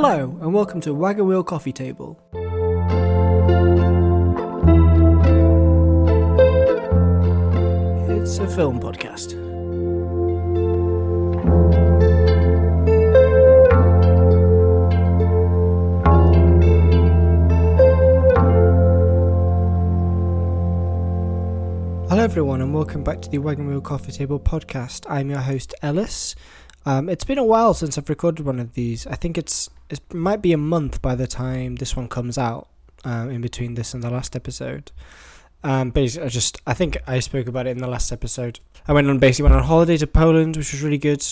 Hello, and welcome to Wagon Wheel Coffee Table. It's a film podcast. Hello, everyone, and welcome back to the Wagon Wheel Coffee Table podcast. I'm your host, Ellis. Um, it's been a while since I've recorded one of these. I think it's it might be a month by the time this one comes out. Um, in between this and the last episode, um, basically, I just I think I spoke about it in the last episode. I went on basically went on holiday to Poland, which was really good.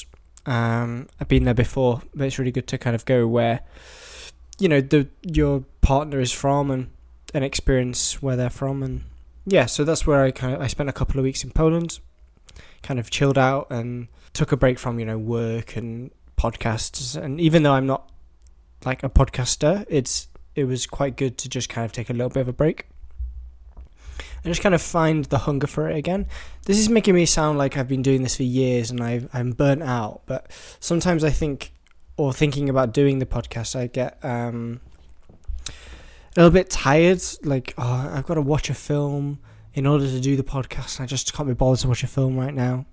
Um, I've been there before, but it's really good to kind of go where you know the your partner is from and and experience where they're from and yeah, so that's where I kind of I spent a couple of weeks in Poland, kind of chilled out and took a break from you know work and podcasts. And even though I'm not like a podcaster, it's it was quite good to just kind of take a little bit of a break and just kind of find the hunger for it again. This is making me sound like I've been doing this for years and i I'm burnt out, but sometimes I think, or thinking about doing the podcast, I get um, a little bit tired. Like, oh, I've got to watch a film in order to do the podcast. I just can't be bothered to watch a film right now.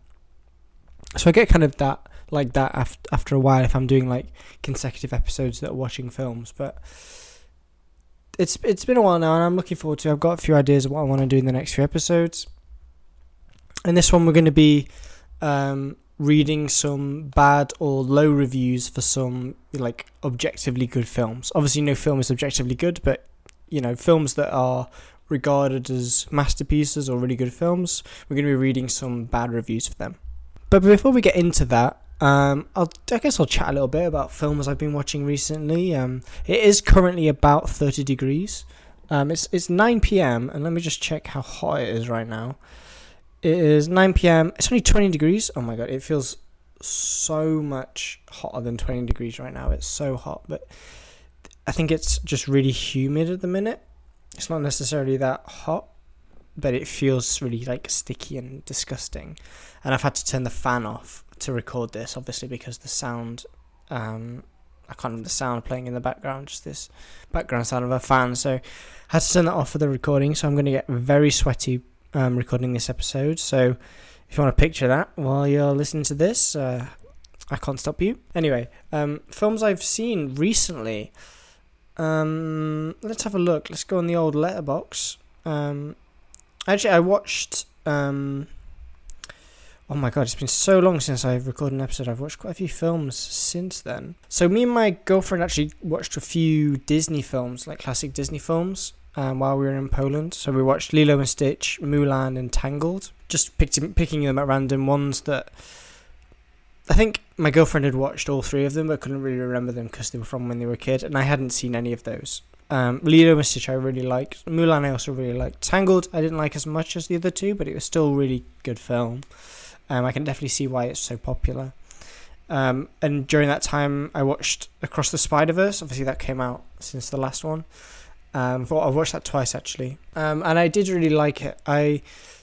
So I get kind of that like that after after a while if I'm doing like consecutive episodes that are watching films. But it's it's been a while now, and I'm looking forward to. I've got a few ideas of what I want to do in the next few episodes. And this one, we're going to be um, reading some bad or low reviews for some like objectively good films. Obviously, no film is objectively good, but you know, films that are regarded as masterpieces or really good films, we're going to be reading some bad reviews for them. But before we get into that, um, I'll, I guess I'll chat a little bit about films I've been watching recently. Um, it is currently about 30 degrees. Um, it's it's 9 p.m. and let me just check how hot it is right now. It is 9 p.m. It's only 20 degrees. Oh my god, it feels so much hotter than 20 degrees right now. It's so hot, but I think it's just really humid at the minute. It's not necessarily that hot, but it feels really like sticky and disgusting. And I've had to turn the fan off to record this, obviously because the sound, um, I can't have the sound playing in the background, just this background sound of a fan. So I had to turn that off for the recording. So I'm going to get very sweaty um, recording this episode. So if you want to picture that while you're listening to this, uh, I can't stop you. Anyway, um, films I've seen recently. Um, let's have a look. Let's go on the old Letterboxd. Um, actually, I watched. Um, oh my god, it's been so long since I've recorded an episode. I've watched quite a few films since then. So me and my girlfriend actually watched a few Disney films, like classic Disney films, um, while we were in Poland. So we watched Lilo and Stitch, Mulan, and Tangled. Just picked, picking them at random ones that I think my girlfriend had watched all three of them, but couldn't really remember them because they were from when they were a kid, and I hadn't seen any of those. Um, Lilo and Stitch I really liked. Mulan I also really liked. Tangled I didn't like as much as the other two, but it was still a really good film. Um, I can definitely see why it's so popular. Um, and during that time, I watched Across the Spider Verse. Obviously, that came out since the last one. Um, I've watched that twice actually, um, and I did really like it. I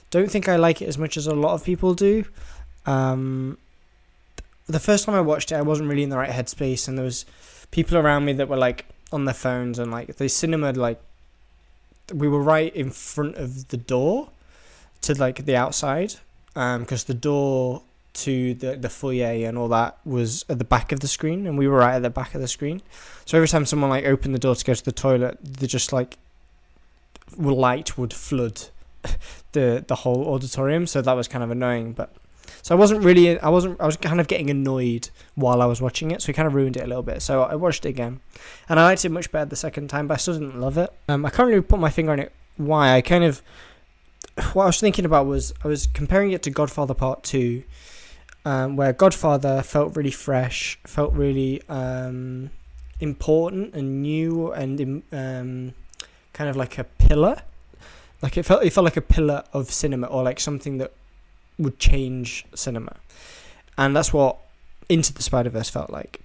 don't think I like it as much as a lot of people do. Um, the first time I watched it, I wasn't really in the right headspace, and there was people around me that were like on their phones, and like the cinema, like we were right in front of the door to like the outside, because um, the door to the the foyer and all that was at the back of the screen, and we were right at the back of the screen. So every time someone like opened the door to go to the toilet, they just like light would flood the the whole auditorium. So that was kind of annoying, but so I wasn't really, I wasn't, I was kind of getting annoyed while I was watching it, so it kind of ruined it a little bit. So I watched it again, and I liked it much better the second time, but I still didn't love it. Um, I can't really put my finger on it. Why? I kind of, what I was thinking about was I was comparing it to Godfather Part Two, um, where Godfather felt really fresh, felt really um, important and new, and um, kind of like a pillar. Like it felt, it felt like a pillar of cinema, or like something that would change cinema. And that's what Into the Spider Verse felt like.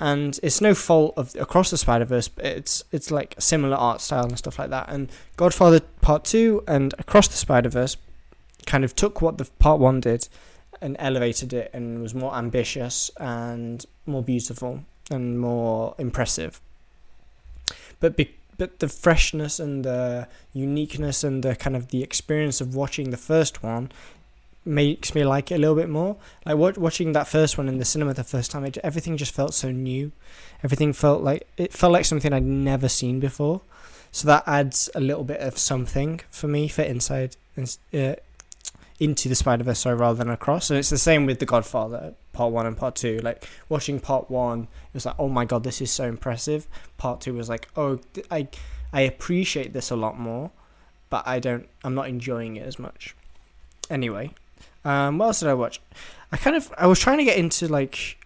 And it's no fault of Across the Spider Verse, but it's it's like a similar art style and stuff like that. And Godfather Part Two and Across the Spider Verse kind of took what the Part One did and elevated it and was more ambitious and more beautiful. and more impressive. But be- but the freshness and the uniqueness and the kind of the experience of watching the first one makes me like it a little bit more. Like watching that first one in the cinema the first time, it, everything just felt so new. Everything felt like it felt like something I'd never seen before. So that adds a little bit of something for me for inside uh, into the Spider Verse, sorry, rather than across. So it's the same with The Godfather, part one and part two. Like watching part one, it was like, oh my god, this is so impressive. Part two was like, oh, I, I appreciate this a lot more, but I don't, I'm not enjoying it as much. Anyway, um, what else did I watch? I kind of, I was trying to get into like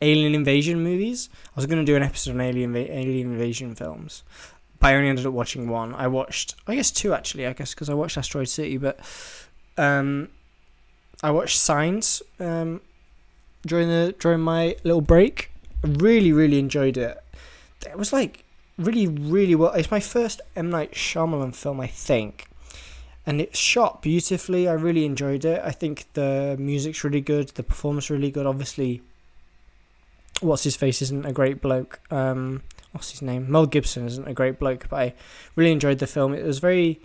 alien invasion movies. I was going to do an episode on alien alien invasion films, but I only ended up watching one. I watched, I guess two actually. I guess because I watched Asteroid City, but um, I watched Signs um, during the during my little break. Really, really enjoyed it. It was like really, really well. It's my first M Night Shyamalan film, I think, and it's shot beautifully. I really enjoyed it. I think the music's really good. The performance really good. Obviously, what's his face isn't a great bloke. Um, what's his name? Mel Gibson isn't a great bloke, but I really enjoyed the film. It was very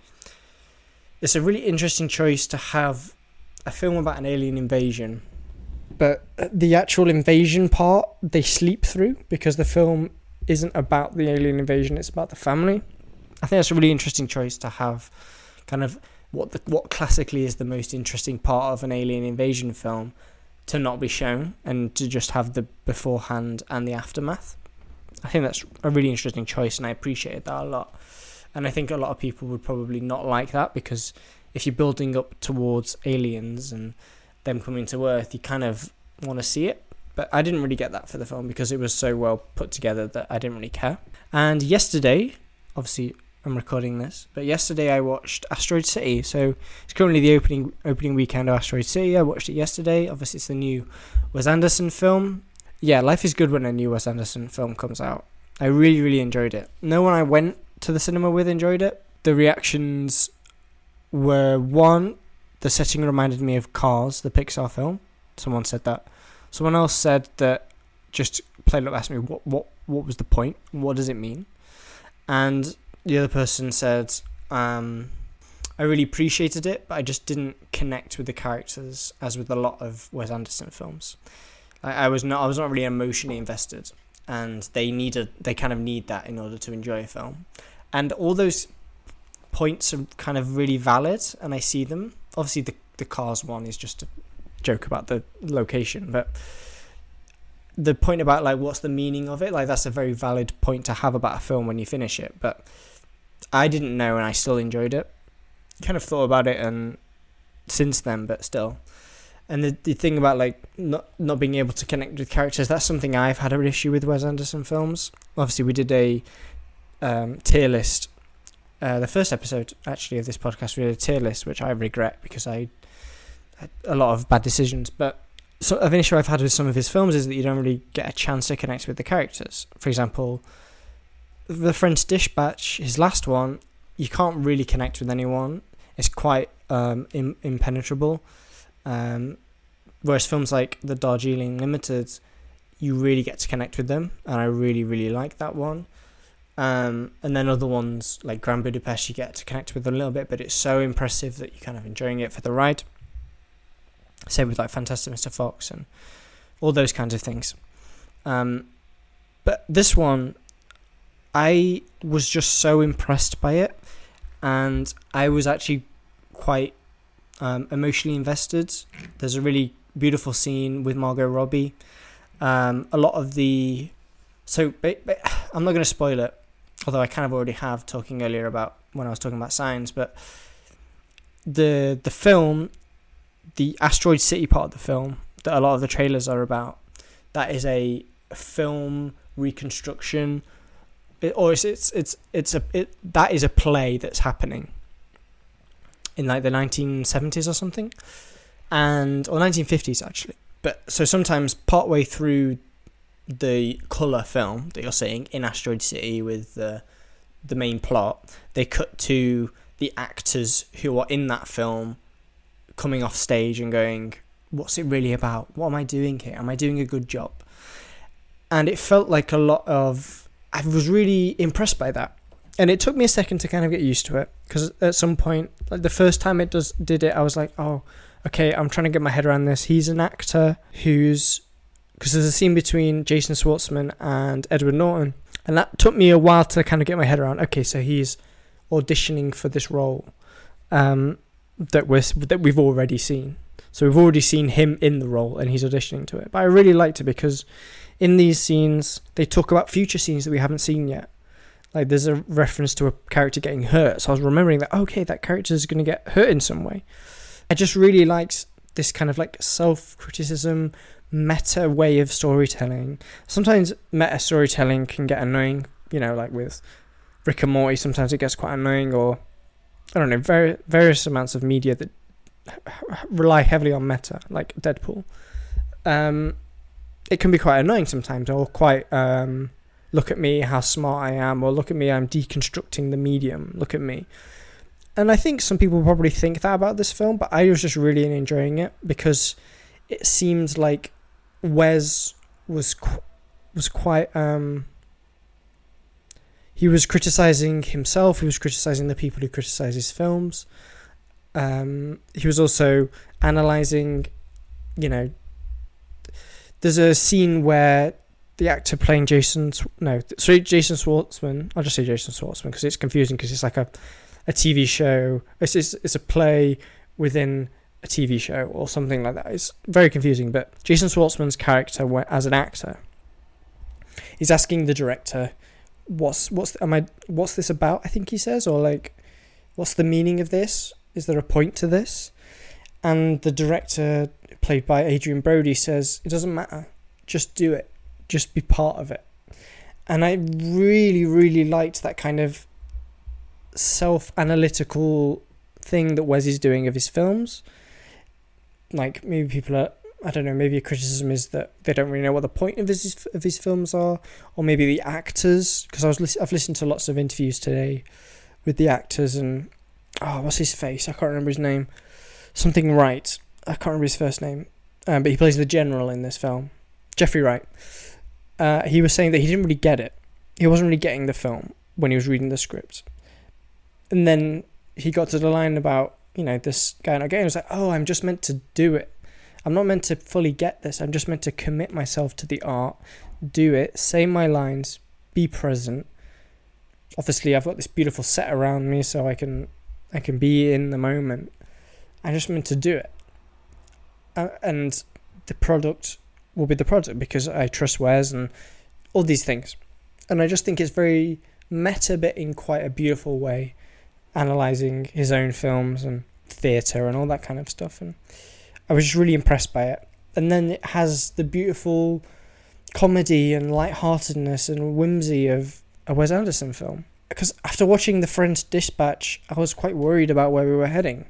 it's a really interesting choice to have a film about an alien invasion, but the actual invasion part they sleep through because the film isn't about the alien invasion; it's about the family. I think that's a really interesting choice to have, kind of what the what classically is the most interesting part of an alien invasion film, to not be shown and to just have the beforehand and the aftermath. I think that's a really interesting choice, and I appreciated that a lot. And I think a lot of people would probably not like that because if you're building up towards aliens and them coming to Earth, you kind of want to see it. But I didn't really get that for the film because it was so well put together that I didn't really care. And yesterday, obviously I'm recording this, but yesterday I watched Asteroid City. So it's currently the opening opening weekend of Asteroid City. I watched it yesterday. Obviously, it's the new Wes Anderson film. Yeah, life is good when a new Wes Anderson film comes out. I really, really enjoyed it. No one I went to the cinema with enjoyed it. The reactions were one, the setting reminded me of Cars, the Pixar film. Someone said that. Someone else said that just plain up asked me what what what was the point? What does it mean? And the other person said, um, I really appreciated it, but I just didn't connect with the characters as with a lot of Wes Anderson films. I, I was not I was not really emotionally invested and they needed they kind of need that in order to enjoy a film and all those points are kind of really valid and i see them obviously the the cars one is just a joke about the location but the point about like what's the meaning of it like that's a very valid point to have about a film when you finish it but i didn't know and i still enjoyed it kind of thought about it and since then but still and the, the thing about like not not being able to connect with characters that's something I've had an issue with Wes Anderson films. Obviously, we did a um, tier list. Uh, the first episode actually of this podcast we did a tier list, which I regret because I had a lot of bad decisions. But so an issue I've had with some of his films is that you don't really get a chance to connect with the characters. For example, the French Dispatch, his last one, you can't really connect with anyone. It's quite um, Im- impenetrable um, whereas films like The Darjeeling Limited, you really get to connect with them, and I really, really like that one. Um, and then other ones like Grand Budapest, you get to connect with a little bit, but it's so impressive that you're kind of enjoying it for the ride. Same with like Fantastic Mr. Fox and all those kinds of things. Um, but this one, I was just so impressed by it, and I was actually quite um, emotionally invested. There's a really beautiful scene with Margot Robbie. Um, a lot of the so but, but I'm not going to spoil it, although I kind of already have talking earlier about when I was talking about signs. But the the film, the Asteroid City part of the film that a lot of the trailers are about, that is a film reconstruction, it, or it's it's it's it's a it, that is a play that's happening in like the 1970s or something, and or 1950s actually. But so sometimes partway through the color film that you're seeing in Asteroid City with the the main plot, they cut to the actors who are in that film coming off stage and going, "What's it really about? What am I doing here? Am I doing a good job?" and it felt like a lot of. I was really impressed by that, and it took me a second to kind of get used to it because at some point, like the first time it does did it, I was like, oh, okay, I'm trying to get my head around this. He's an actor who's because there's a scene between Jason Schwartzman and Edward Norton, and that took me a while to kind of get my head around. Okay, so he's auditioning for this role um, that we that we've already seen. So we've already seen him in the role, and he's auditioning to it. But I really liked it because in these scenes they talk about future scenes that we haven't seen yet. Like there's a reference to a character getting hurt, so I was remembering that okay, that character is going to get hurt in some way. I just really liked this kind of like self criticism, meta way of storytelling. Sometimes meta storytelling can get annoying, you know, like with Rick and Morty, sometimes it gets quite annoying, or I don't know, very, various amounts of media that rely heavily on meta, like Deadpool. Um, it can be quite annoying sometimes, or quite um, look at me, how smart I am, or look at me, I'm deconstructing the medium, look at me. And I think some people probably think that about this film, but I was just really enjoying it because it seems like Wes was qu- was quite um, he was criticizing himself. He was criticizing the people who criticize his films. Um, he was also analyzing, you know, there's a scene where the actor playing Jason, no, sorry, Jason Schwartzman. I'll just say Jason Schwartzman because it's confusing because it's like a, a TV show. It's, it's it's a play within a TV show or something like that. It's very confusing. But Jason Schwartzman's character as an actor, he's asking the director what's what's am I what's this about? I think he says, or like, what's the meaning of this? Is there a point to this? And the director, played by Adrien Brody, says it doesn't matter. Just do it. Just be part of it. And I really, really liked that kind of self-analytical thing that Wes is doing of his films. Like maybe people are I don't know, maybe a criticism is that they don't really know what the point of his of his films are, or maybe the actors. Because I was I've listened to lots of interviews today with the actors, and oh, what's his face? I can't remember his name. Something Wright. I can't remember his first name, um, but he plays the general in this film, Jeffrey Wright. Uh, he was saying that he didn't really get it. He wasn't really getting the film when he was reading the script, and then he got to the line about you know this guy not getting. It was like, oh, I'm just meant to do it I'm not meant to fully get this. I'm just meant to commit myself to the art, do it, say my lines, be present. Obviously, I've got this beautiful set around me, so I can I can be in the moment. I'm just meant to do it, uh, and the product will be the product because I trust Wes and all these things. And I just think it's very meta, but in quite a beautiful way, analyzing his own films and theatre and all that kind of stuff. And I was just really impressed by it. And then it has the beautiful comedy and lightheartedness and whimsy of a Wes Anderson film. Because after watching The French Dispatch, I was quite worried about where we were heading.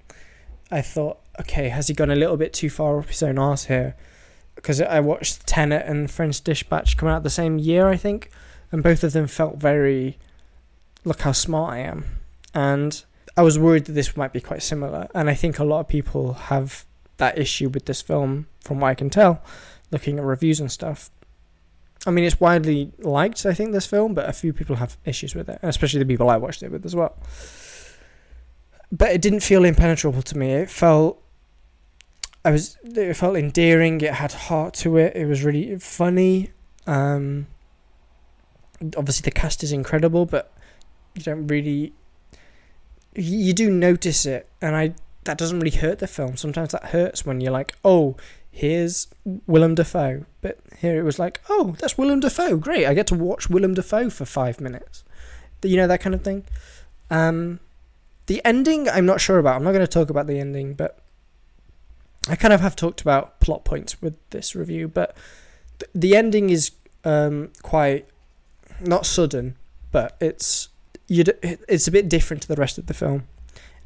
I thought, okay, has he gone a little bit too far up his own arse here? Because I watched Tenet and French Dispatch come out the same year, I think, and both of them felt very, look how smart I am. And I was worried that this might be quite similar. And I think a lot of people have that issue with this film, from what I can tell, looking at reviews and stuff. I mean, it's widely liked, I think, this film, but a few people have issues with it, especially the people I watched it with as well. But it didn't feel impenetrable to me. It felt, I was, it felt endearing. It had heart to it. It was really funny. Um, obviously, the cast is incredible, but you don't really, you do notice it, and I that doesn't really hurt the film. Sometimes that hurts when you're like, oh, here's Willem Dafoe. But here it was like, oh, that's Willem Dafoe. Great. I get to watch Willem Dafoe for five minutes. You know, that kind of thing. Um, the ending, I'm not sure about. I'm not going to talk about the ending, but I kind of have talked about plot points with this review. But th- the ending is um, quite not sudden, but it's you. It's a bit different to the rest of the film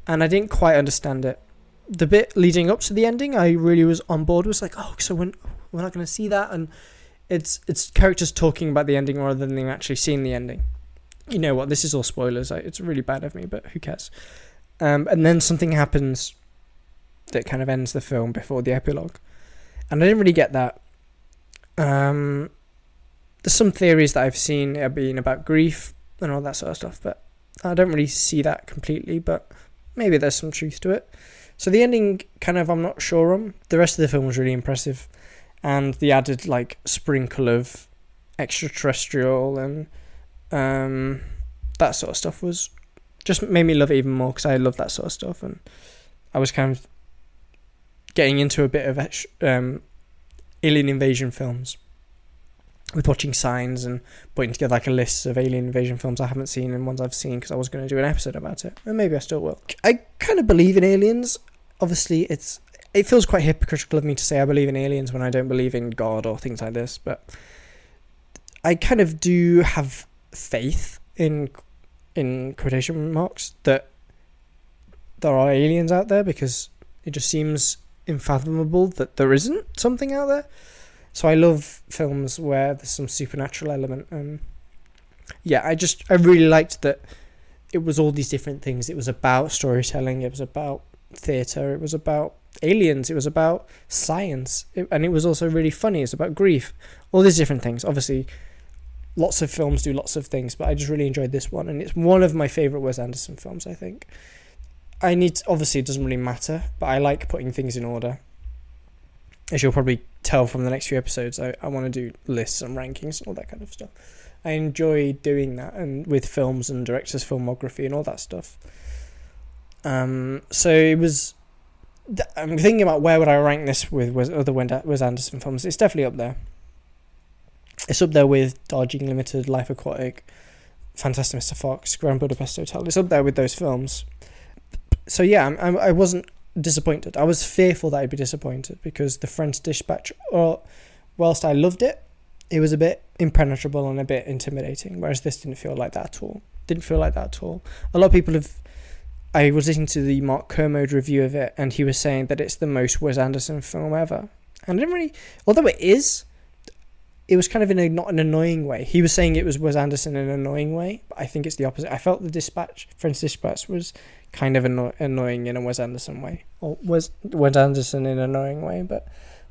and I didn't quite understand it. The bit leading up to the ending, I really was on board. Was like, oh, so when we're not going to see that, and it's it's characters talking about the ending rather than them actually seeing the ending. You know what? This is all spoilers. It's really bad of me, but who cares? Um, and then something happens that kind of ends the film before the epilogue, and I didn't really get that. Um, there's some theories that I've seen being about grief and all that sort of stuff, but I don't really see that completely. But maybe there's some truth to it. So the ending, kind of, I'm not sure on. The rest of the film was really impressive, and the added like sprinkle of extraterrestrial and um, that sort of stuff was just made me love it even more because I love that sort of stuff, and I was kind of getting into a bit of um, alien invasion films with watching signs and putting together like a list of alien invasion films I haven't seen and ones I've seen because I was going to do an episode about it, and maybe I still will. I kind of believe in aliens. Obviously, it's it feels quite hypocritical of me to say I believe in aliens when I don't believe in God or things like this, but I kind of do have faith in in quotation marks that there are aliens out there because it just seems unfathomable that there isn't something out there. So I love films where there's some supernatural element. And yeah, I just I really liked that it was all these different things. It was about storytelling. It was about theatre. It was about aliens. It was about science, it, and it was also really funny. It's about grief. All these different things. Obviously, lots of films do lots of things, but I just really enjoyed this one, and it's one of my favorite Wes Anderson films. I think. I need to, obviously it doesn't really matter, but I like putting things in order as you'll probably tell from the next few episodes, I, I want to do lists and rankings and all that kind of stuff. I enjoy doing that and with films and directors' filmography and all that stuff. Um, so it was. I'm thinking about where would I rank this with with other Wes Anderson films. It's definitely up there. It's up there with Darjeeling Limited, Life Aquatic, Fantastic Mr. Fox, Grand Budapest Hotel. It's up there with those films. So yeah, I'm, I wasn't disappointed. I was fearful that I'd be disappointed because the French Dispatch, whilst I loved it, it was a bit impenetrable and a bit intimidating. Whereas this didn't feel like that at all. Didn't feel like that at all. A lot of people have. I was listening to the Mark Kermode review of it, and he was saying that it's the most Wes Anderson film ever. And I didn't really, although it is, it was kind of in a not an annoying way. He was saying it was Wes Anderson in an annoying way, but I think it's the opposite. I felt the Dispatch, French Dispatch, was kind of anno- annoying in a Wes Anderson way, or Wes Wes Anderson in an annoying way. But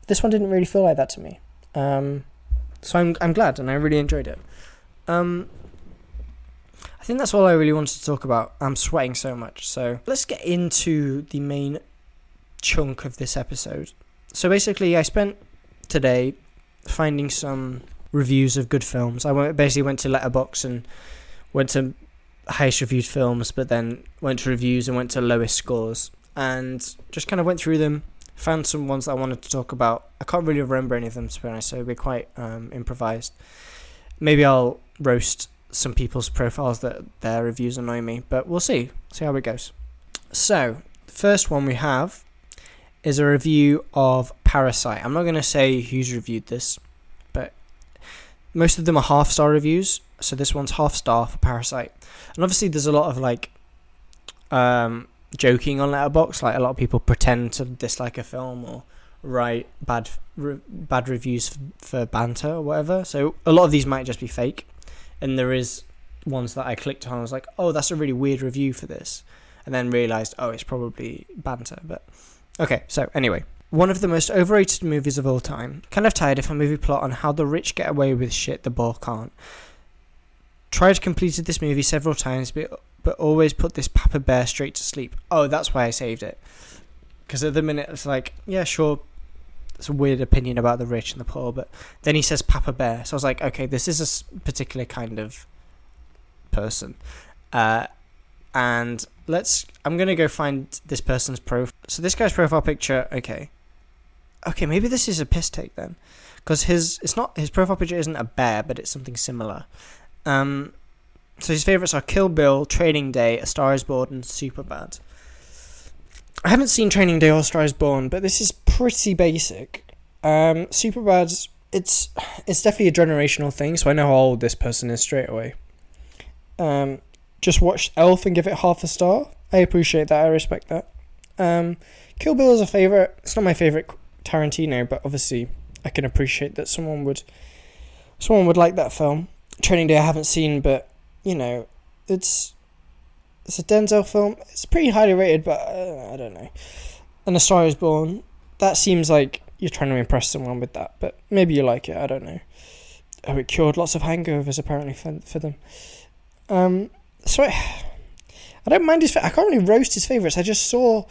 this one didn't really feel like that to me. Um, so I'm I'm glad, and I really enjoyed it. Um, I think that's all I really wanted to talk about. I'm sweating so much, so let's get into the main chunk of this episode. So basically, I spent today finding some reviews of good films. I went, basically went to Letterboxd and went to highest reviewed films, but then went to reviews and went to lowest scores and just kind of went through them. Found some ones that I wanted to talk about. I can't really remember any of them to be honest, so we're quite um, improvised. Maybe I'll roast some people's profiles that their reviews annoy me, but we'll see. See how it goes. So, the first one we have is a review of Parasite. I'm not going to say who's reviewed this, but most of them are half star reviews. So this one's half star for Parasite, and obviously there's a lot of like um, joking on Letterboxd. Like a lot of people pretend to dislike a film or write bad re- bad reviews for, for banter or whatever. So a lot of these might just be fake, and there is ones that I clicked on. I was like, oh, that's a really weird review for this, and then realized, oh, it's probably banter. But okay, so anyway, one of the most overrated movies of all time. Kind of tired of a movie plot on how the rich get away with shit the poor can't. Tried completed this movie several times, but but always put this Papa Bear straight to sleep. Oh, that's why I saved it. Because at the minute it's like, yeah, sure, it's a weird opinion about the rich and the poor, but then he says Papa Bear, so I was like, okay, this is a particular kind of person. Uh, and let's, I'm gonna go find this person's profile. So this guy's profile picture, okay, okay, maybe this is a piss take then, because his it's not his profile picture isn't a bear, but it's something similar. Um, so his favorites are Kill Bill, Training Day, A Star Is Born, and Superbad. I haven't seen Training Day or Star Is Born, but this is pretty basic. Um, Superbad, it's it's definitely a generational thing, so I know how old this person is straight away. Um, just watched Elf and give it half a star. I appreciate that. I respect that. Um, Kill Bill is a favorite. It's not my favorite Tarantino, but obviously I can appreciate that someone would someone would like that film. Training Day I haven't seen, but you know, it's it's a Denzel film. It's pretty highly rated, but uh, I don't know. And A Star Is Born. That seems like you're trying to impress someone with that, but maybe you like it. I don't know. oh, it cured lots of hangovers apparently for for them. Um, so I, I don't mind his. I can't really roast his favorites. I just saw.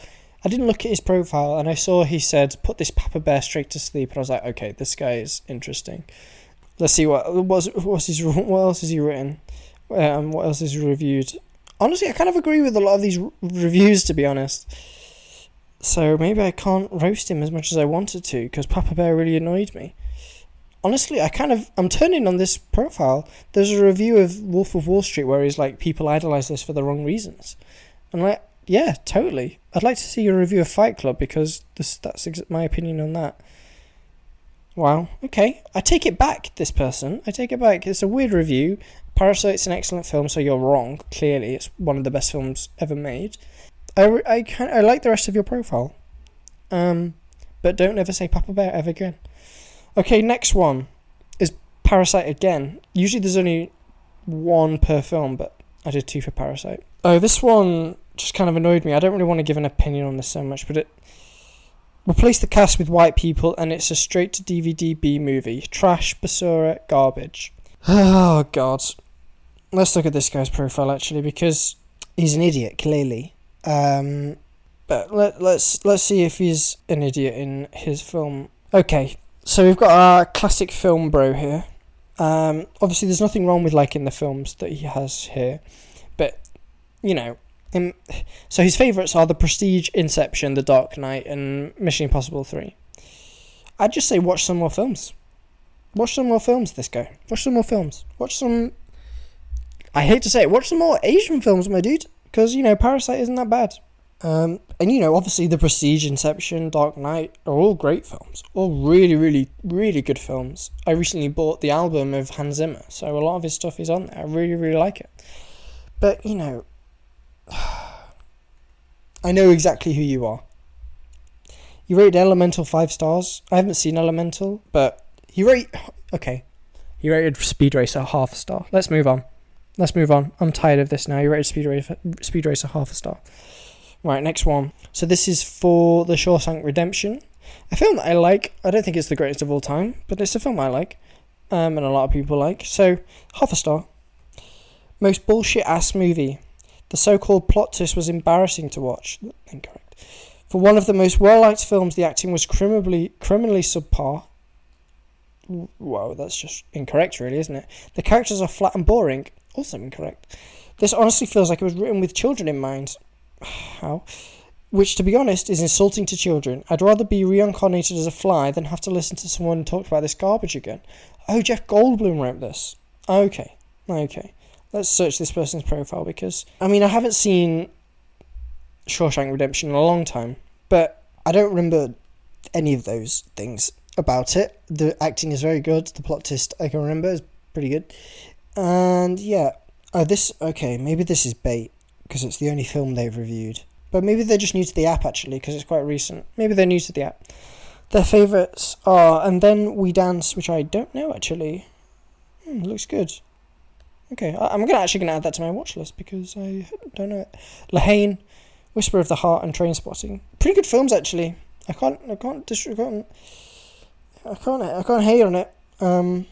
I didn't look at his profile and I saw he said put this Papa Bear straight to sleep and I was like, okay, this guy is interesting. Let's see what what's what's his what else has he written, um, what else is he reviewed. Honestly, I kind of agree with a lot of these reviews to be honest. So maybe I can't roast him as much as I wanted to because Papa Bear really annoyed me. Honestly, I kind of I'm turning on this profile. There's a review of Wolf of Wall Street where he's like people idolize this for the wrong reasons, and like yeah, totally. I'd like to see a review of Fight Club because this that's ex- my opinion on that. Wow. Okay, I take it back. This person, I take it back. It's a weird review. Parasite's an excellent film, so you're wrong. Clearly, it's one of the best films ever made. I, I, can, I like the rest of your profile. Um, but don't ever say Papa Bear ever again. Okay, next one is Parasite again. Usually there's only one per film, but I did two for Parasite. Oh, this one just kind of annoyed me. I don't really want to give an opinion on this so much, but it replaced the cast with white people, and it's a straight to DVD B movie. Trash, basura, garbage. Oh God. Let's look at this guy's profile actually, because he's an idiot. Clearly, um, but let, let's let's see if he's an idiot in his film. Okay, so we've got our classic film bro here. Um, obviously, there's nothing wrong with liking the films that he has here, but you know, in, so his favourites are The Prestige, Inception, The Dark Knight, and Mission Impossible Three. I'd just say watch some more films. Watch some more films. This guy. Watch some more films. Watch some. I hate to say it. Watch some more Asian films, my dude because you know Parasite isn't that bad. Um, and you know, obviously, The Prestige, Inception, Dark Knight are all great films, all really, really, really good films. I recently bought the album of Hans Zimmer, so a lot of his stuff is on there. I really, really like it. But you know, I know exactly who you are. You rated Elemental five stars. I haven't seen Elemental, but he rate okay. You rated Speed Racer half a star. Let's move on. Let's move on. I'm tired of this now. You rated Speed Racer, Speed Racer half a star. Right, next one. So this is for The Shawshank Redemption, a film that I like. I don't think it's the greatest of all time, but it's a film I like, um, and a lot of people like. So half a star. Most bullshit ass movie. The so-called plot twist was embarrassing to watch. Incorrect. For one of the most well-liked films, the acting was criminally criminally subpar. Wow, that's just incorrect, really, isn't it? The characters are flat and boring. Also incorrect. This honestly feels like it was written with children in mind. How? Which, to be honest, is insulting to children. I'd rather be reincarnated as a fly than have to listen to someone talk about this garbage again. Oh, Jeff Goldblum wrote this. Okay, okay. Let's search this person's profile because, I mean, I haven't seen Shawshank Redemption in a long time, but I don't remember any of those things about it. The acting is very good. The plot twist I can remember is pretty good. And yeah, oh this okay. Maybe this is bait because it's the only film they've reviewed. But maybe they're just new to the app actually because it's quite recent. Maybe they're new to the app. Their favourites are and then we dance, which I don't know actually. Hmm, looks good. Okay, I, am gonna actually gonna add that to my watch list because I don't know it. La Haine, Whisper of the Heart, and Trainspotting. Pretty good films actually. I can't I can't disregard. I can't I can't hate on it. Um,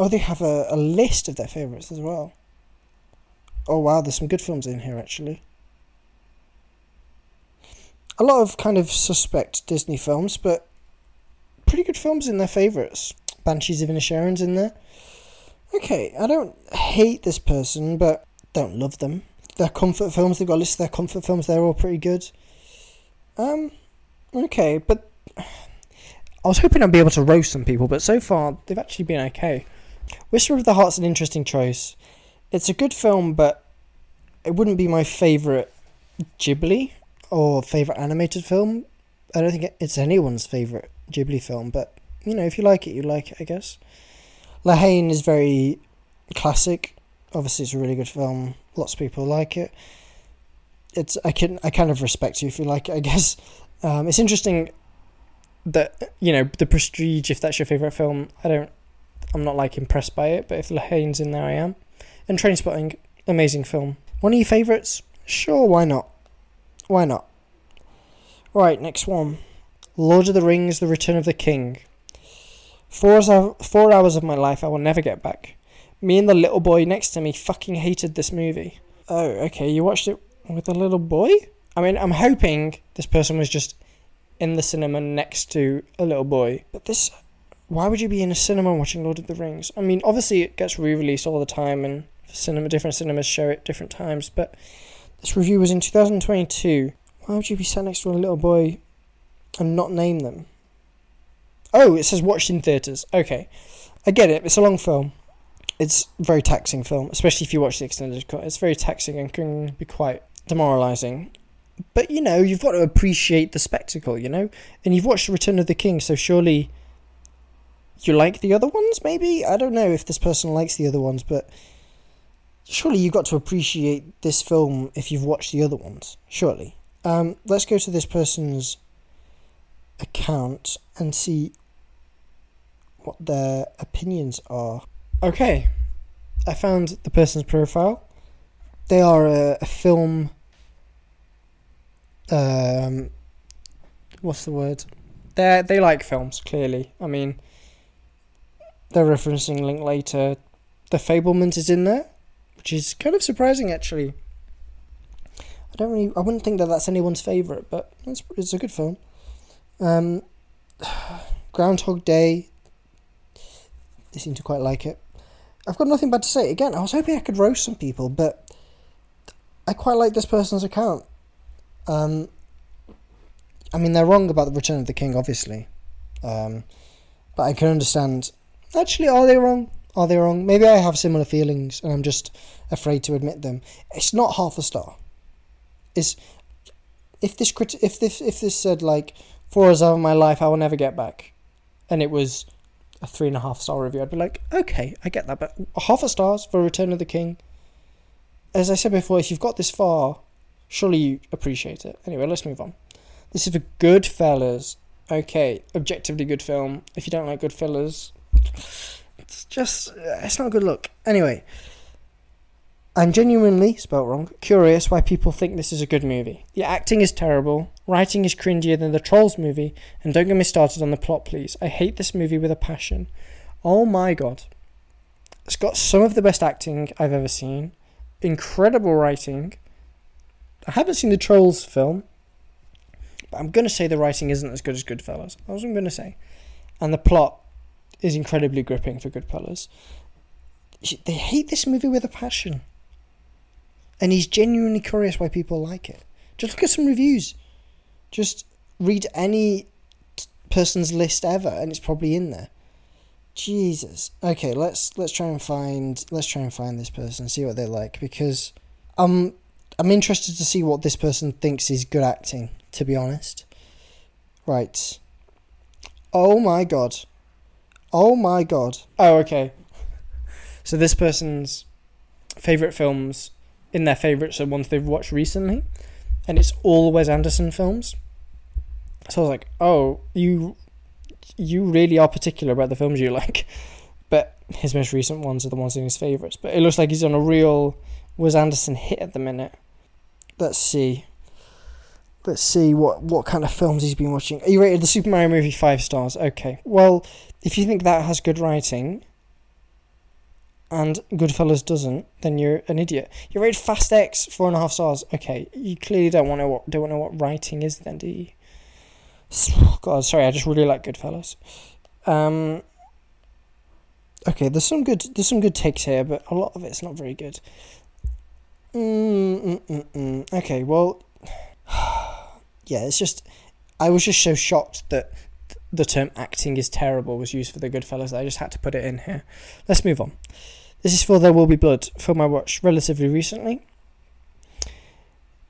Oh, they have a, a list of their favourites as well. Oh wow, there's some good films in here actually. A lot of kind of suspect Disney films, but pretty good films in their favourites. Banshees of Inisherin's in there. Okay, I don't hate this person, but don't love them. Their comfort films, they've got a list of their comfort films, they're all pretty good. Um, okay, but I was hoping I'd be able to roast some people, but so far they've actually been okay. Whisper of the Heart's an interesting choice. It's a good film, but it wouldn't be my favourite Ghibli or favourite animated film. I don't think it's anyone's favourite Ghibli film, but you know, if you like it, you like it, I guess. La Haine is very classic. Obviously, it's a really good film. Lots of people like it. It's I can I kind of respect you if you like it. I guess um, it's interesting that you know the Prestige. If that's your favorite film, I don't I'm not like impressed by it, but if La Haine's in there, I am. And Trainspotting, amazing film. One of your favourites? Sure, why not? Why not? Right, next one. Lord of the Rings: The Return of the King. Four four hours of my life I will never get back. Me and the little boy next to me fucking hated this movie. Oh, okay, you watched it with a little boy? I mean, I'm hoping this person was just in the cinema next to a little boy. But this, why would you be in a cinema watching Lord of the Rings? I mean, obviously it gets re-released all the time, and cinema different cinemas show it different times. But this review was in 2022. Why would you be sat next to a little boy and not name them? Oh, it says watched in theaters. Okay, I get it. It's a long film. It's a very taxing film, especially if you watch the extended cut. It's very taxing and can be quite demoralizing. But you know, you've got to appreciate the spectacle, you know? And you've watched Return of the King, so surely you like the other ones, maybe? I don't know if this person likes the other ones, but surely you've got to appreciate this film if you've watched the other ones. Surely. Um, let's go to this person's account and see what their opinions are. Okay, I found the person's profile. They are a, a film um, what's the word? They they like films clearly. I mean, they're referencing Linklater. The Fabelmans is in there, which is kind of surprising actually. I don't really, I wouldn't think that that's anyone's favorite, but it's it's a good film. Um, Groundhog Day. They seem to quite like it. I've got nothing bad to say. Again, I was hoping I could roast some people, but I quite like this person's account. Um, I mean, they're wrong about the Return of the King, obviously. Um, but I can understand. Actually, are they wrong? Are they wrong? Maybe I have similar feelings and I'm just afraid to admit them. It's not half a star. It's if this crit- if this if this said like four hours of my life I will never get back, and it was a three and a half star review, I'd be like, okay, I get that, but half a stars for Return of the King. As I said before, if you've got this far, Surely you appreciate it. Anyway, let's move on. This is for Goodfellas. Okay, objectively good film. If you don't like Goodfellas, it's just uh, it's not a good look. Anyway, I'm genuinely spelt wrong. Curious why people think this is a good movie. The acting is terrible, writing is cringier than the Trolls movie, and don't get me started on the plot, please. I hate this movie with a passion. Oh my god. It's got some of the best acting I've ever seen, incredible writing, I haven't seen the Trolls film, but I'm going to say the writing isn't as good as Goodfellas. What I'm going to say. And the plot is incredibly gripping for Goodfellas. They hate this movie with a passion. And he's genuinely curious why people like it. Just look at some reviews. Just read any t- person's list ever, and it's probably in there. Jesus. Okay, let's let's try and find let's try and find this person, see what they like because um I'm interested to see what this person thinks is good acting, to be honest. Right. Oh my god. Oh my god. Oh, okay. So this person's favourite films in their favourites are ones they've watched recently. And it's all Wes Anderson films. So I was like, oh, you you really are particular about the films you like. But his most recent ones are the ones in his favourites. But it looks like he's on a real Wes Anderson hit at the minute let's see. Let's see what, what kind of films he's been watching. He rated the Super Mario movie five stars. Okay. Well, if you think that has good writing, and Goodfellas doesn't, then you're an idiot. You rated Fast X four and a half stars. Okay, you clearly don't want to what don't know what writing is. Then do you? God, sorry, I just really like Goodfellas. Um. Okay, there's some good there's some good takes here, but a lot of it's not very good. Mm, mm, mm. Okay, well, yeah, it's just I was just so shocked that the term acting is terrible was used for the Goodfellas I just had to put it in here. Let's move on. This is for There Will Be Blood, film I watched relatively recently.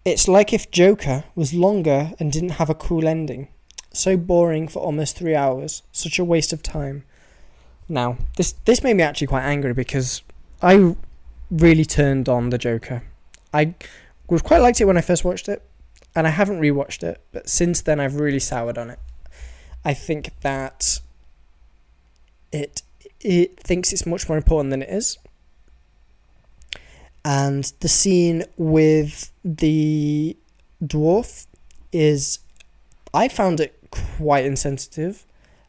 It's like if Joker was longer and didn't have a cool ending. So boring for almost three hours. Such a waste of time. Now, this this made me actually quite angry because I really turned on the Joker I was quite liked it when I first watched it, and I haven't rewatched it, but since then I've really soured on it. I think that it it thinks it's much more important than it is. And the scene with the dwarf is I found it quite insensitive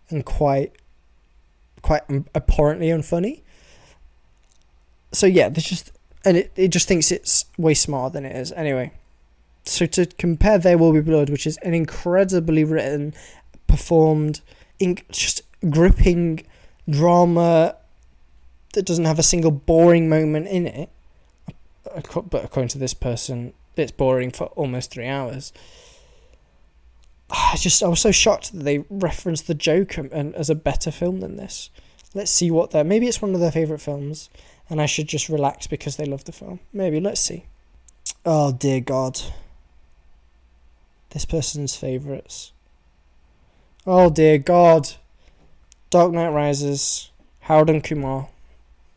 and quite quite abhorrently unfunny. So yeah, there's just and it, it just thinks it's way smarter than it is. Anyway, so to compare There Will Be Blood, which is an incredibly written, performed, just gripping drama that doesn't have a single boring moment in it. But according to this person, it's boring for almost three hours. I just I was so shocked that they referenced the Joker and as a better film than this. Let's see what they're maybe it's one of their favorite films, and I should just relax because they love the film. Maybe let's see. Oh dear God. This person's favorites. Oh dear God. Dark Knight Rises, Harold and Kumar,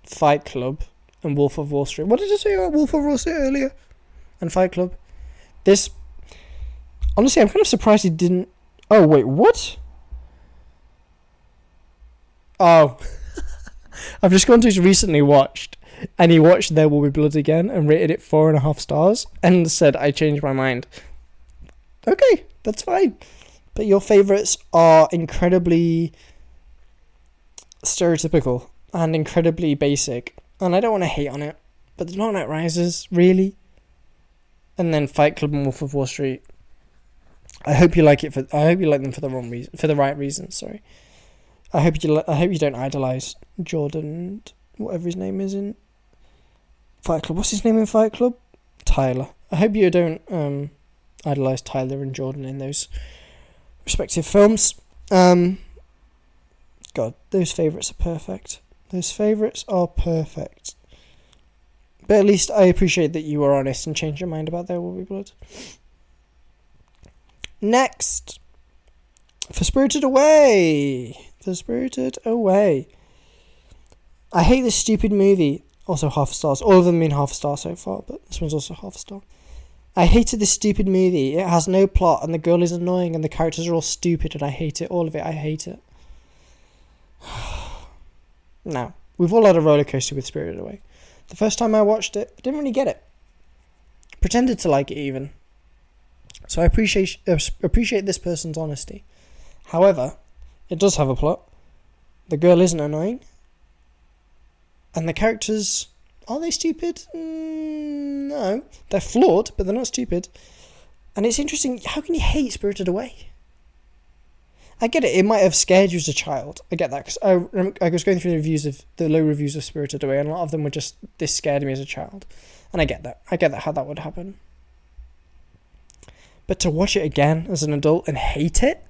Fight Club, and Wolf of Wall Street. What did I say about Wolf of Wall Street earlier? And Fight Club. This honestly, I'm kind of surprised he didn't. Oh wait, what? Oh, I've just gone to his recently watched, and he watched There Will Be Blood again and rated it four and a half stars and said I changed my mind. Okay, that's fine. But your favourites are incredibly stereotypical and incredibly basic, and I don't want to hate on it. But The Dark Knight Rises, really? And then Fight Club and Wolf of Wall Street. I hope you like it for. I hope you like them for the wrong reason, for the right reasons. Sorry. I hope you. I hope you don't idolize Jordan, whatever his name is in Fight Club. What's his name in Fight Club? Tyler. I hope you don't um, idolize Tyler and Jordan in those respective films. Um, God, those favourites are perfect. Those favourites are perfect. But at least I appreciate that you were honest and changed your mind about There Will Be Blood. Next, for Spirited Away. For Spirited Away. I hate this stupid movie. Also half stars. All of them mean half a star so far, but this one's also half a star. I hated this stupid movie. It has no plot, and the girl is annoying, and the characters are all stupid, and I hate it. All of it. I hate it. now, we've all had a roller coaster with Spirited Away. The first time I watched it, I didn't really get it. Pretended to like it even. So I appreciate appreciate this person's honesty. However, it does have a plot. The girl isn't annoying. And the characters are they stupid? Mm, no, they're flawed, but they're not stupid. And it's interesting. How can you hate Spirited Away? I get it. It might have scared you as a child. I get that because I, I was going through the reviews of the low reviews of Spirited Away, and a lot of them were just this scared me as a child, and I get that. I get that how that would happen. But to watch it again as an adult and hate it,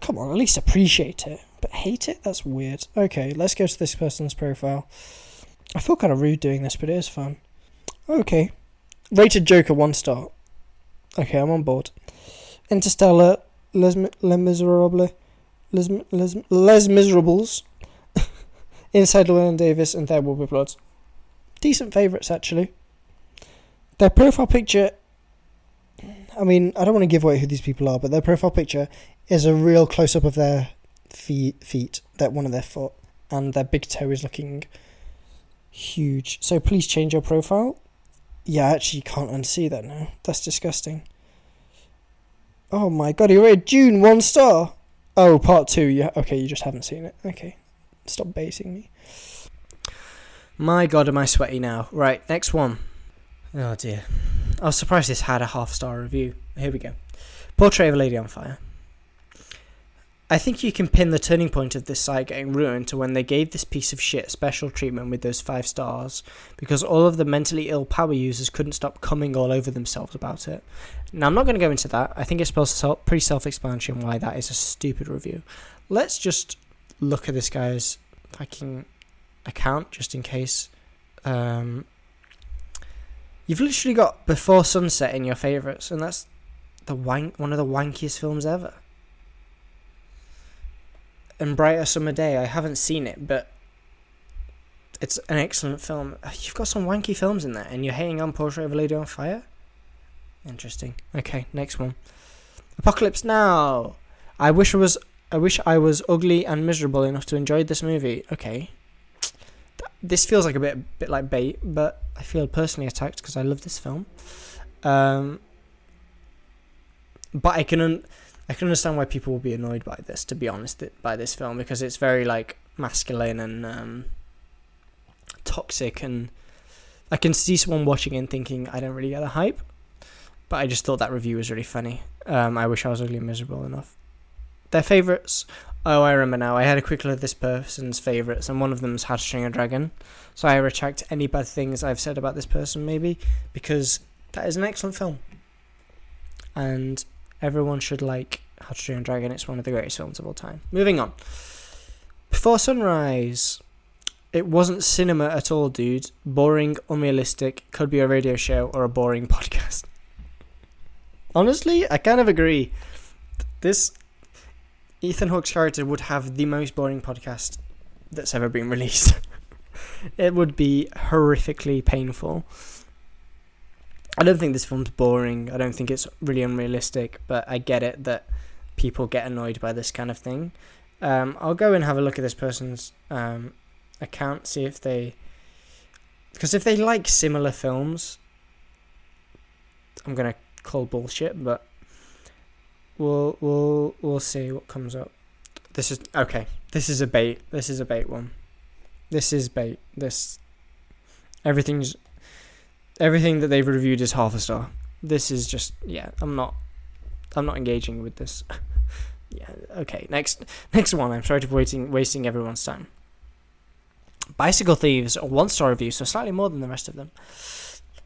come on, at least appreciate it. But hate it? That's weird. Okay, let's go to this person's profile. I feel kind of rude doing this, but it is fun. Okay. Rated Joker one star. Okay, I'm on board. Interstellar, Les, Les Miserables, Les, Les, Les Miserables, Inside Llewyn Davis, and There Will Be Blood. Decent favourites, actually. Their profile picture I mean, I don't want to give away who these people are, but their profile picture is a real close up of their feet, feet, that one of their foot, and their big toe is looking huge. So please change your profile. Yeah, I actually can't unsee that now. That's disgusting. Oh my god, you read Dune one star. Oh, part two. Yeah, okay, you just haven't seen it. Okay, stop basing me. My god, am I sweaty now? Right, next one. Oh dear. I was surprised this had a half star review. Here we go. Portrait of a Lady on Fire. I think you can pin the turning point of this site getting ruined to when they gave this piece of shit special treatment with those five stars, because all of the mentally ill power users couldn't stop coming all over themselves about it. Now, I'm not going to go into that. I think it's pretty self explanatory why that is a stupid review. Let's just look at this guy's fucking account just in case um, You've literally got Before Sunset in your favourites, and that's the wank one of the wankiest films ever. And Brighter Summer Day, I haven't seen it, but it's an excellent film. You've got some wanky films in there, and you're hating on Portrait of a Lady on Fire? Interesting. Okay, next one. Apocalypse Now. I wish I was I wish I was ugly and miserable enough to enjoy this movie. Okay this feels like a bit bit like bait, but I feel personally attacked because I love this film. Um, but I can un- I can understand why people will be annoyed by this. To be honest, by this film because it's very like masculine and um, toxic, and I can see someone watching and thinking I don't really get the hype. But I just thought that review was really funny. Um, I wish I was ugly and miserable enough. Their favourites. Oh, I remember now. I had a quick look at this person's favourites, and one of them is How to Train Your Dragon. So I retract any bad things I've said about this person, maybe, because that is an excellent film. And everyone should like How to Train Your Dragon. It's one of the greatest films of all time. Moving on. Before Sunrise. It wasn't cinema at all, dude. Boring, unrealistic, could be a radio show or a boring podcast. Honestly, I kind of agree. This Ethan Hawke's character would have the most boring podcast that's ever been released. it would be horrifically painful. I don't think this film's boring. I don't think it's really unrealistic, but I get it that people get annoyed by this kind of thing. Um, I'll go and have a look at this person's um, account, see if they. Because if they like similar films, I'm gonna call bullshit, but we'll we'll we'll see what comes up. This is okay. This is a bait. This is a bait one. This is bait. This everything's everything that they've reviewed is half a star. This is just yeah. I'm not. I'm not engaging with this. yeah. Okay. Next. Next one. I'm sorry for waiting wasting everyone's time. Bicycle Thieves, a one star review, so slightly more than the rest of them.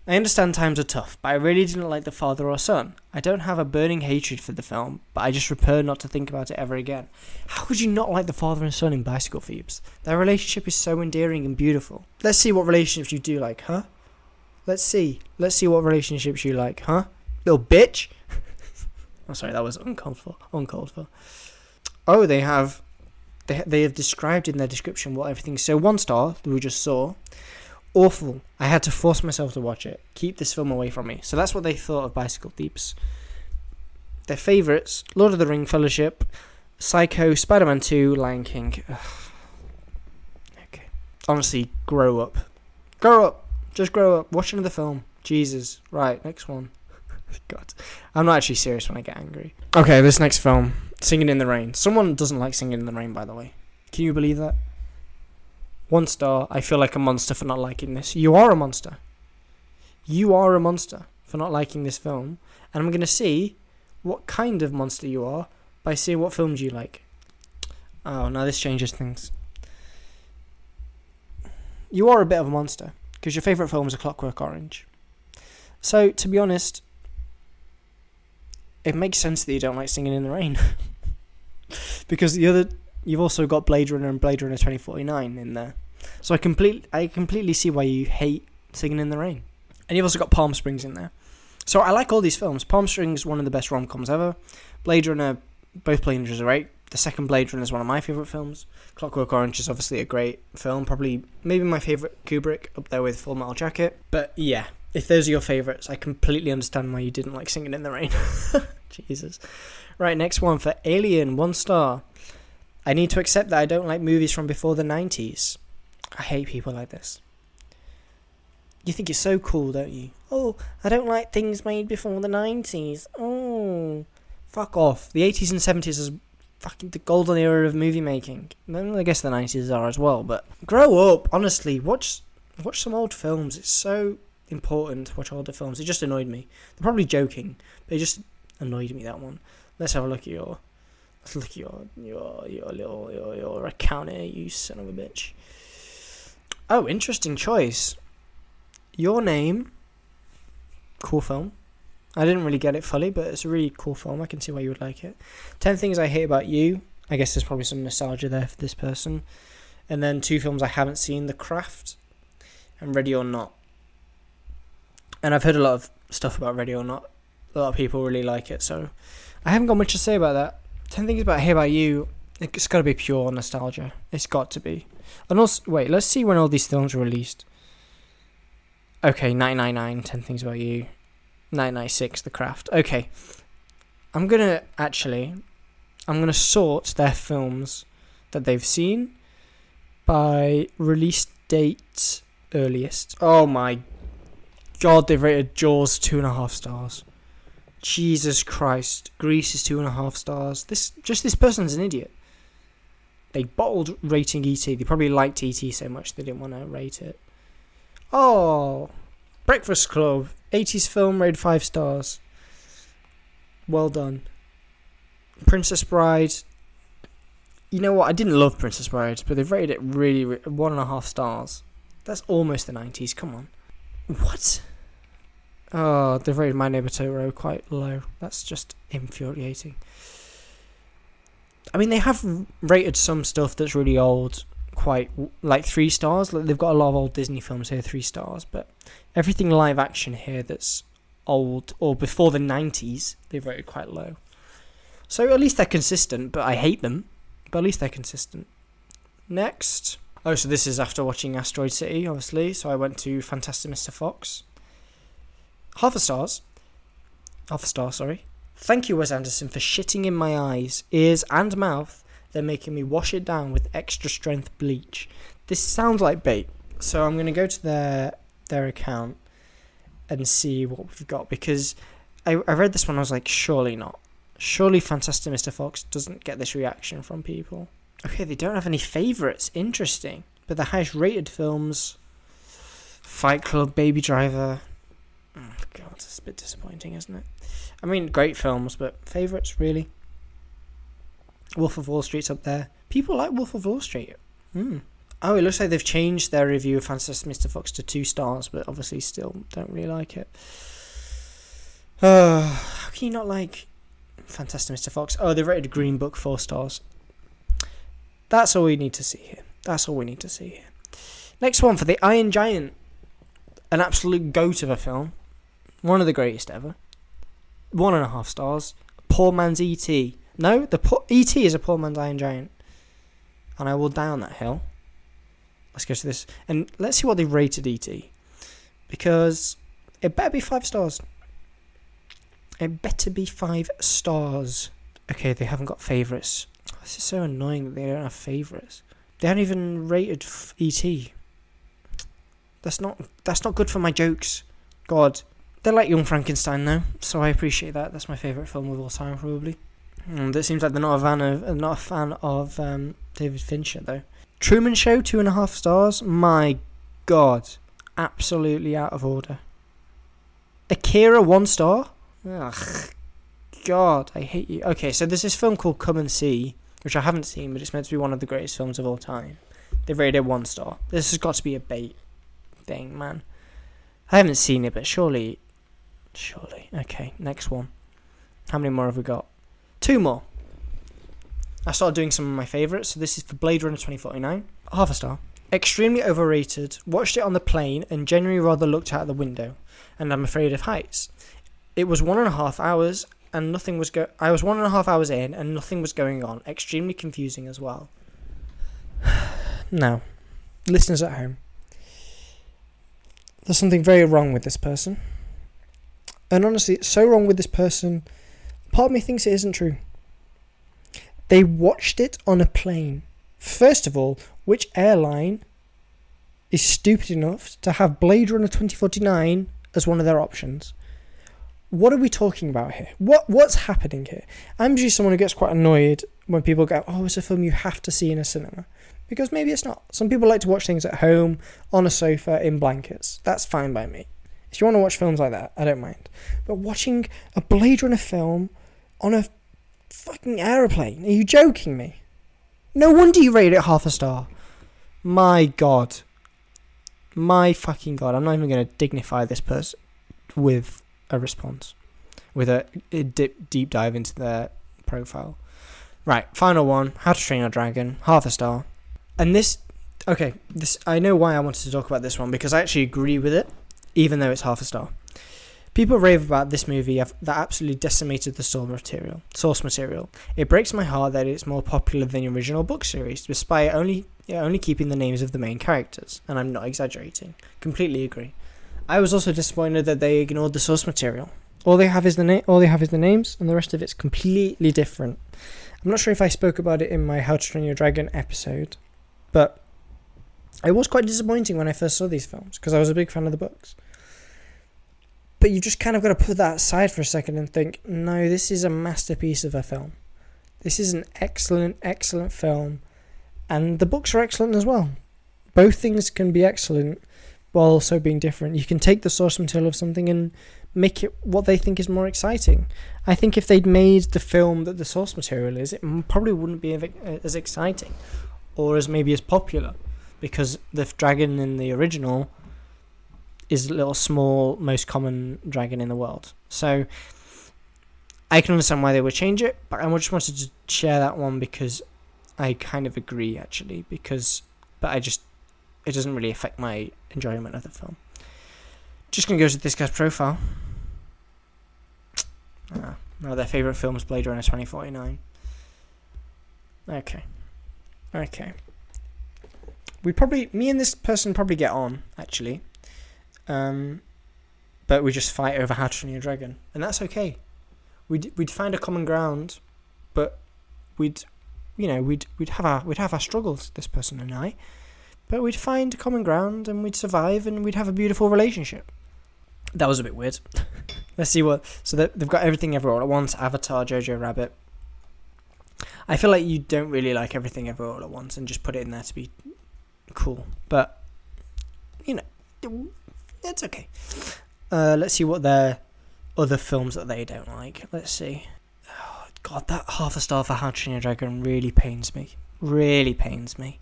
I understand times are tough, but I really didn't like the father or son. I don't have a burning hatred for the film, but I just prefer not to think about it ever again. How could you not like the father and son in Bicycle Thieves? Their relationship is so endearing and beautiful. Let's see what relationships you do like, huh? Let's see. Let's see what relationships you like, huh? Little bitch. I'm oh, sorry, that was uncalled for. Uncalled for. Oh, they have they, they have described in their description what everything. So one star that we just saw, awful. I had to force myself to watch it. Keep this film away from me. So that's what they thought of Bicycle Thieves. Their favourites: Lord of the Ring, Fellowship, Psycho, Spider-Man Two, Lion King. Ugh. Okay, honestly, grow up. Grow up. Just grow up. Watch another film. Jesus. Right, next one. God, I'm not actually serious when I get angry. Okay, this next film, Singing in the Rain. Someone doesn't like Singing in the Rain, by the way. Can you believe that? One star. I feel like a monster for not liking this. You are a monster. You are a monster for not liking this film, and I'm gonna see what kind of monster you are by seeing what films you like. Oh, now this changes things. You are a bit of a monster because your favourite films are Clockwork Orange. So, to be honest, it makes sense that you don't like Singing in the Rain. because the other you've also got Blade Runner and Blade Runner 2049 in there. So I complete I completely see why you hate Singing in the Rain. And you've also got Palm Springs in there. So I like all these films. Palm Springs is one of the best rom-coms ever. Blade Runner both Blade Runners are great. The second Blade Runner is one of my favorite films. Clockwork Orange is obviously a great film, probably maybe my favorite Kubrick up there with Full Metal Jacket. But yeah, if those are your favorites, I completely understand why you didn't like Singing in the Rain. Jesus. Right, next one for Alien, one star. I need to accept that I don't like movies from before the 90s. I hate people like this. You think you're so cool, don't you? Oh, I don't like things made before the 90s. Oh, fuck off. The 80s and 70s is fucking the golden era of movie making. I guess the 90s are as well, but grow up, honestly. Watch watch some old films. It's so important to watch older films. It just annoyed me. They're probably joking, but it just annoyed me that one. Let's have a look at your let's look at your your your little your, your account here, you son of a bitch. Oh, interesting choice. Your name. Cool film. I didn't really get it fully, but it's a really cool film. I can see why you would like it. Ten things I hate about you. I guess there's probably some nostalgia there for this person. And then two films I haven't seen: The Craft and Ready or Not. And I've heard a lot of stuff about Ready or Not. A lot of people really like it, so I haven't got much to say about that. Ten things about Hey About You. It's got to be pure nostalgia. It's got to be. And also, wait, let's see when all these films were released. Okay, 999, 10 Things About You. 996, The Craft. Okay. I'm gonna actually. I'm gonna sort their films that they've seen by release date earliest. Oh my god, they've rated Jaws two and a half stars. Jesus Christ. Grease is two and a half stars. This just this person's an idiot. they bottled rating ET. They probably liked ET so much they didn't want to rate it. Oh, Breakfast Club, 80s film, rated five stars. Well done. Princess Bride. You know what? I didn't love Princess Bride, but they've rated it really, really one and a half stars. That's almost the 90s. Come on. What? Oh, they've rated My Neighbor Totoro quite low. That's just infuriating. I mean, they have rated some stuff that's really old quite like three stars. Like they've got a lot of old Disney films here, three stars, but everything live action here that's old or before the 90s, they've rated quite low. So at least they're consistent, but I hate them. But at least they're consistent. Next. Oh, so this is after watching Asteroid City, obviously. So I went to Fantastic Mr. Fox. Half a stars. Half a star, sorry. Thank you, Wes Anderson, for shitting in my eyes, ears, and mouth, then making me wash it down with extra strength bleach. This sounds like bait, so I'm going to go to their their account and see what we've got because I, I read this one. I was like, surely not. Surely Fantastic Mr. Fox doesn't get this reaction from people. Okay, they don't have any favourites. Interesting. But the highest rated films Fight Club, Baby Driver. Oh, God, it's a bit disappointing, isn't it? I mean, great films, but favourites, really? Wolf of Wall Street's up there. People like Wolf of Wall Street. Hmm. Oh, it looks like they've changed their review of Fantastic Mr. Fox to two stars, but obviously still don't really like it. Uh, how can you not like Fantastic Mr. Fox? Oh, they rated Green Book four stars. That's all we need to see here. That's all we need to see here. Next one for the Iron Giant. An absolute goat of a film. One of the greatest ever. One and a half stars. Poor man's E.T. No, the E.T. is a poor man's Iron Giant. And I will down that hill. Let's go to this. And let's see what they rated E.T. Because it better be five stars. It better be five stars. Okay, they haven't got favourites. This is so annoying that they don't have favourites. They haven't even rated E.T. That's not that's not good for my jokes. God, they're like Young Frankenstein though, so I appreciate that. That's my favourite film of all time, probably. And it seems like they're not a fan of not a fan of um, David Fincher though. Truman Show, two and a half stars. My God, absolutely out of order. Akira, one star. Ugh, God, I hate you. Okay, so there's this film called Come and See, which I haven't seen, but it's meant to be one of the greatest films of all time. They've rated one star. This has got to be a bait thing, man. I haven't seen it, but surely, surely. Okay, next one. How many more have we got? Two more. I started doing some of my favourites. So this is for Blade Runner 2049. Half a star. Extremely overrated. Watched it on the plane and generally rather looked out the window. And I'm afraid of heights. It was one and a half hours and nothing was go. I was one and a half hours in and nothing was going on. Extremely confusing as well. now, listeners at home, there's something very wrong with this person. And honestly, it's so wrong with this person. Part of me thinks it isn't true. They watched it on a plane. First of all, which airline is stupid enough to have Blade Runner 2049 as one of their options? What are we talking about here? What what's happening here? I'm usually someone who gets quite annoyed when people go, "Oh, it's a film you have to see in a cinema," because maybe it's not. Some people like to watch things at home on a sofa in blankets. That's fine by me. If you want to watch films like that, I don't mind. But watching a Blade Runner film on a fucking aeroplane, are you joking me? No wonder you rated it half a star. My god. My fucking god. I'm not even going to dignify this person with a response, with a, a dip, deep dive into their profile. Right, final one How to Train Your Dragon, half a star. And this, okay, this I know why I wanted to talk about this one because I actually agree with it, even though it's half a star. People rave about this movie that absolutely decimated the source material. Source material. It breaks my heart that it's more popular than the original book series, despite only only keeping the names of the main characters. And I'm not exaggerating. Completely agree. I was also disappointed that they ignored the source material. All they have is the name. All they have is the names, and the rest of it's completely different. I'm not sure if I spoke about it in my How to Train Your Dragon episode, but it was quite disappointing when I first saw these films because I was a big fan of the books. But you just kind of got to put that aside for a second and think, no, this is a masterpiece of a film. This is an excellent, excellent film, and the books are excellent as well. Both things can be excellent while also being different. You can take the source material of something and make it what they think is more exciting. I think if they'd made the film that the source material is, it probably wouldn't be uh, as exciting or as maybe as popular because the dragon in the original is the little small most common dragon in the world. So I can understand why they would change it, but I just wanted to share that one because I kind of agree actually because but I just it doesn't really affect my enjoyment of the film. Just gonna go to this guy's profile. Ah, no, their favorite film is Blade Runner 2049. Okay. Okay. We probably, me and this person probably get on, actually. Um, but we just fight over how to train your dragon. And that's okay. We'd, we'd find a common ground, but we'd, you know, we'd, we'd have our, we'd have our struggles, this person and I. But we'd find common ground and we'd survive and we'd have a beautiful relationship. That was a bit weird. Let's see what. So they've got everything everywhere at once Avatar, Jojo Rabbit. I feel like you don't really like everything everywhere all at once and just put it in there to be cool. But, you know, it's okay. Uh, let's see what their other films that they don't like. Let's see. Oh, God, that half a star for How to Train Your Dragon really pains me. Really pains me.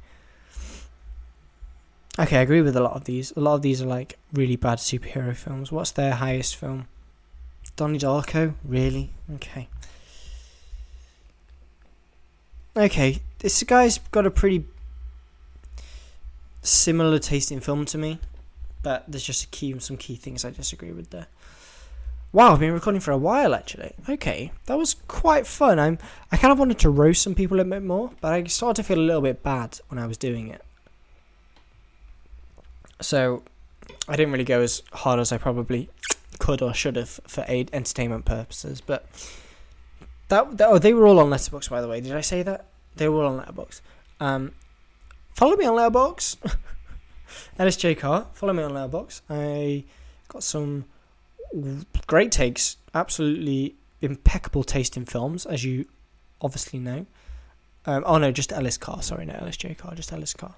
Okay, I agree with a lot of these. A lot of these are like really bad superhero films. What's their highest film? Donnie Darko? Really? Okay. Okay, this guy's got a pretty similar taste in film to me, but there's just key some key things I disagree with there. Wow, I've been recording for a while actually. Okay, that was quite fun. I'm I kind of wanted to roast some people a bit more, but I started to feel a little bit bad when I was doing it. So I didn't really go as hard as I probably could or should have for aid entertainment purposes. But that, that oh, they were all on Letterboxd by the way. Did I say that? They were all on Letterboxd. Um, follow me on Letterboxd. Ellis J Carr. Follow me on Letterboxd. I got some great takes. Absolutely impeccable taste in films, as you obviously know. Um, oh no, just Ellis Carr. Sorry, no Ellis J Carr. Just Ellis Carr.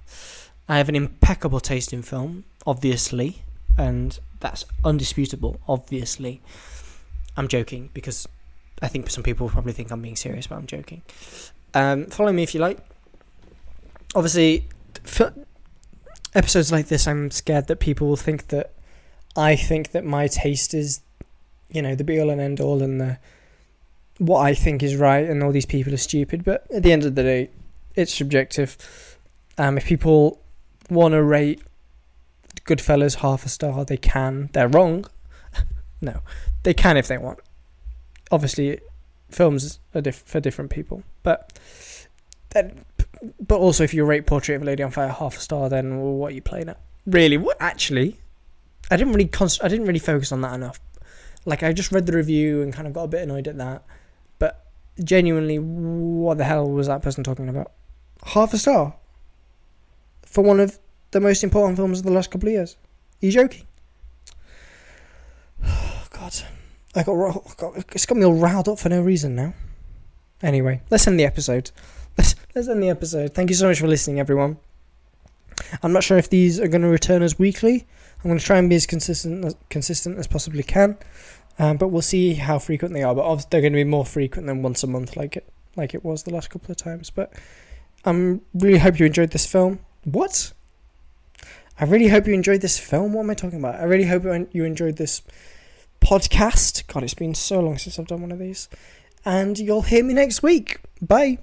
I have an impeccable taste in film, obviously, and that's undisputable, obviously. I'm joking because I think some people probably think I'm being serious, but I'm joking. Um, follow me if you like. Obviously, episodes like this, I'm scared that people will think that I think that my taste is, you know, the be all and end all, and the what I think is right, and all these people are stupid. But at the end of the day, it's subjective. Um, if people want to rate Goodfellas half a star, they can. They're wrong. no, they can if they want. Obviously, films are diff- for different people, but then, but also if you rate Portrait of a Lady on Fire half a star, then well, what are you playing at? Really? What actually? I didn't really const- I didn't really focus on that enough. Like I just read the review and kind of got a bit annoyed at that. But genuinely, what the hell was that person talking about? Half a star for one of the most important films of the last couple of years. Are you joking? God, I got, got it's got me all riled up for no reason now. Anyway, let's end the episode. Let's end the episode. Thank you so much for listening, everyone. I'm not sure if these are going to return as weekly. I'm going to try and be as consistent as consistent as possibly can, um, but we'll see how frequent they are. But obviously, they're going to be more frequent than once a month, like it like it was the last couple of times. But I am really hope you enjoyed this film. What? I really hope you enjoyed this film. What am I talking about? I really hope you enjoyed this podcast. God, it's been so long since I've done one of these. And you'll hear me next week. Bye.